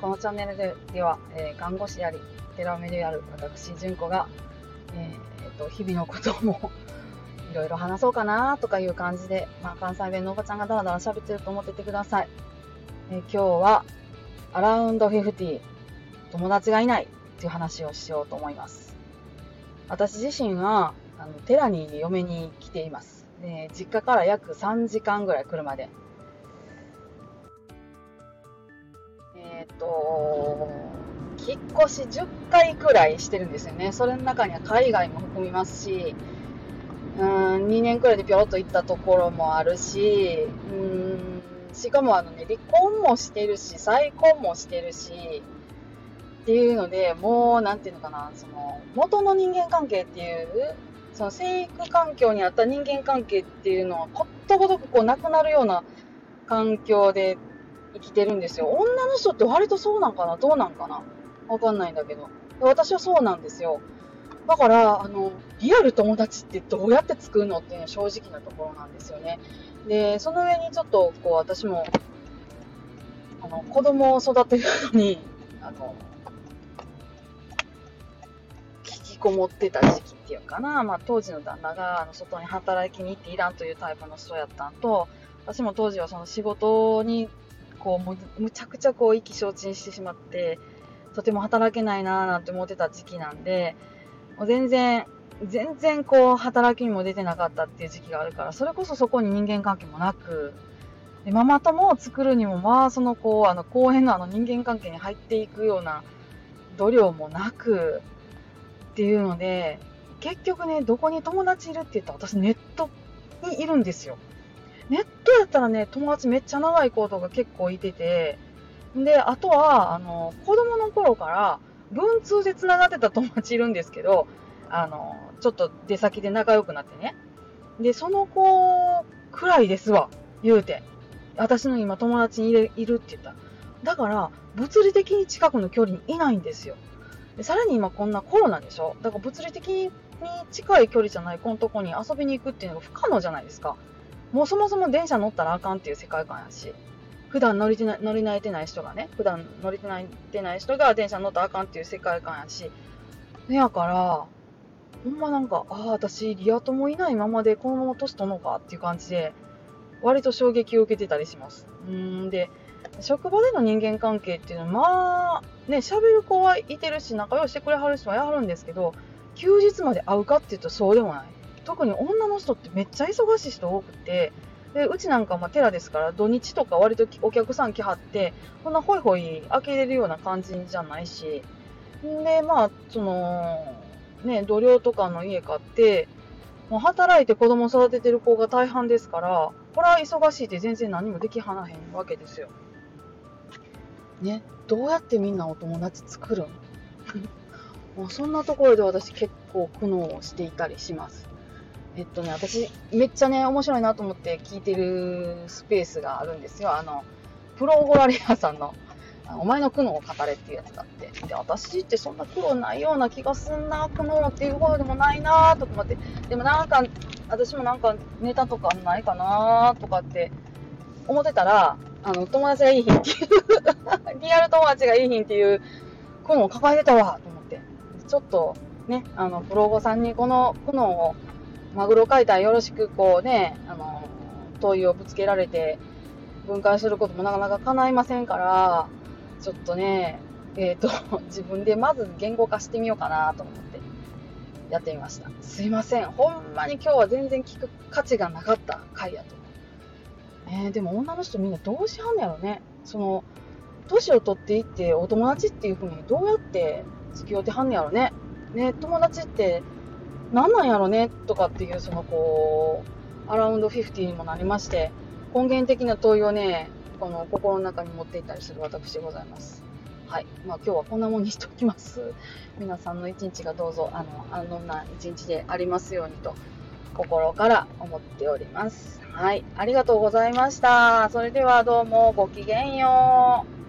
このチャンネルででは、えー、看護師であり寺尾目である私純子が、えー、と日々のことも いろいろ話そうかなとかいう感じで、まあ、関西弁のおばちゃんがダラダラ喋ってると思っててください、えー、今日はアラウンド50友達がいないっていう話をしようと思います。私自身はあの寺に嫁に来ています。で実家から約3時間ぐらい車でえっ、ー、と引っ越し10回くらいしてるんですよね。それの中には海外も含みますしうん2年くらいでぴょろっと行ったところもあるしうんしかもあのね離婚もしてるし再婚もしてるしっていうのでもう何て言うのかなその元の人間関係っていうその生育環境にあった人間関係っていうのはことごとくこうなくなるような環境で生きてるんですよ。女の人って割とそうなんかな？どうなんかな？わかんないんだけど。私はそうなんですよ。だから、あの、リアル友達ってどうやって作るのっていうのは正直なところなんですよね。で、その上にちょっと、こう、私も、あの、子供を育てるのに、あの、引きこもってた時期っていうかな、まあ、当時の旦那が、あの、外に働きに行っていらんというタイプの人やったんと、私も当時はその仕事に、こう、むむちゃくちゃこう、意気消沈してしまって、とても働けないなーなんて思ってた時期なんで、もう全然、全然こう、働きにも出てなかったっていう時期があるから、それこそそこに人間関係もなく、でママ友を作るにも、まあ、そのこう、あの、公園のあの人間関係に入っていくような度量もなく、っていうので、結局ね、どこに友達いるって言ったら私ネットにいるんですよ。ネットやったらね、友達めっちゃ長い子とか結構いてて、で、あとは、あの、子供の頃から、文通で繋がってた友達いるんですけど、あの、ちょっと出先で仲良くなってね。で、その子くらいですわ、言うて。私の今友達にいるって言った。だから、物理的に近くの距離にいないんですよ。でさらに今こんなコロナでしょだから物理的に近い距離じゃないこのとこに遊びに行くっていうのが不可能じゃないですか。もうそもそも電車乗ったらあかんっていう世界観やし。普段乗りてな乗り慣れてない人がね、普段乗り慣れてない人が電車乗ったらあかんっていう世界観やし、ねやから、ほんまなんか、ああ、私、リア友いないままでこのまま年取るのかっていう感じで、割と衝撃を受けてたりします。うんで、職場での人間関係っていうのは、まあ、ね、喋る子はいてるし、仲良してくれはる人はやはるんですけど、休日まで会うかっていうとそうでもない。特に女の人ってめっちゃ忙しい人多くて、でうちなんかまあ寺ですから土日とか割とお客さん来はってこんなホイホイ開けれるような感じじゃないしでまあそのね同僚とかの家買ってもう働いて子供育ててる子が大半ですからこれは忙しいって全然何もできはなへんわけですよ。ねどうやってみんなお友達作るん？もうそんなところで私結構苦悩をしていたりします。えっとね、私、めっちゃね、面白いなと思って聞いてるスペースがあるんですよ。あの、プロゴラリアさんの、お前の苦悩を語れっていうやつがあって。で、私ってそんな苦労ないような気がすんな、苦悩っていうほどでもないなとか思って。でもなんか、私もなんかネタとかないかなーとかって思ってたら、あの、友達がいい日っていう リアル友達がいい日っていう苦悩を抱えてたわと思って。ちょっと、ね、あの、プロゴさんにこの苦悩をマグロ解体よろしくこうね、あの、問いをぶつけられて、分解することもなかなか叶いませんから、ちょっとね、えっ、ー、と、自分でまず言語化してみようかなと思ってやってみました。すいません。ほんまに今日は全然聞く価値がなかった回やと。えー、でも女の人みんなどうしはんやろね。その、年を取っていってお友達っていう風にどうやって付き合うてはんねやろね。ね、友達って何なんやろねとかっていう、そのこう、アラウンド50にもなりまして、根源的な問いをね、この心の中に持っていったりする私でございます。はい。まあ今日はこんなもんにしておきます。皆さんの一日がどうぞ、あの、安穏な一日でありますようにと、心から思っております。はい。ありがとうございました。それではどうもごきげんよう。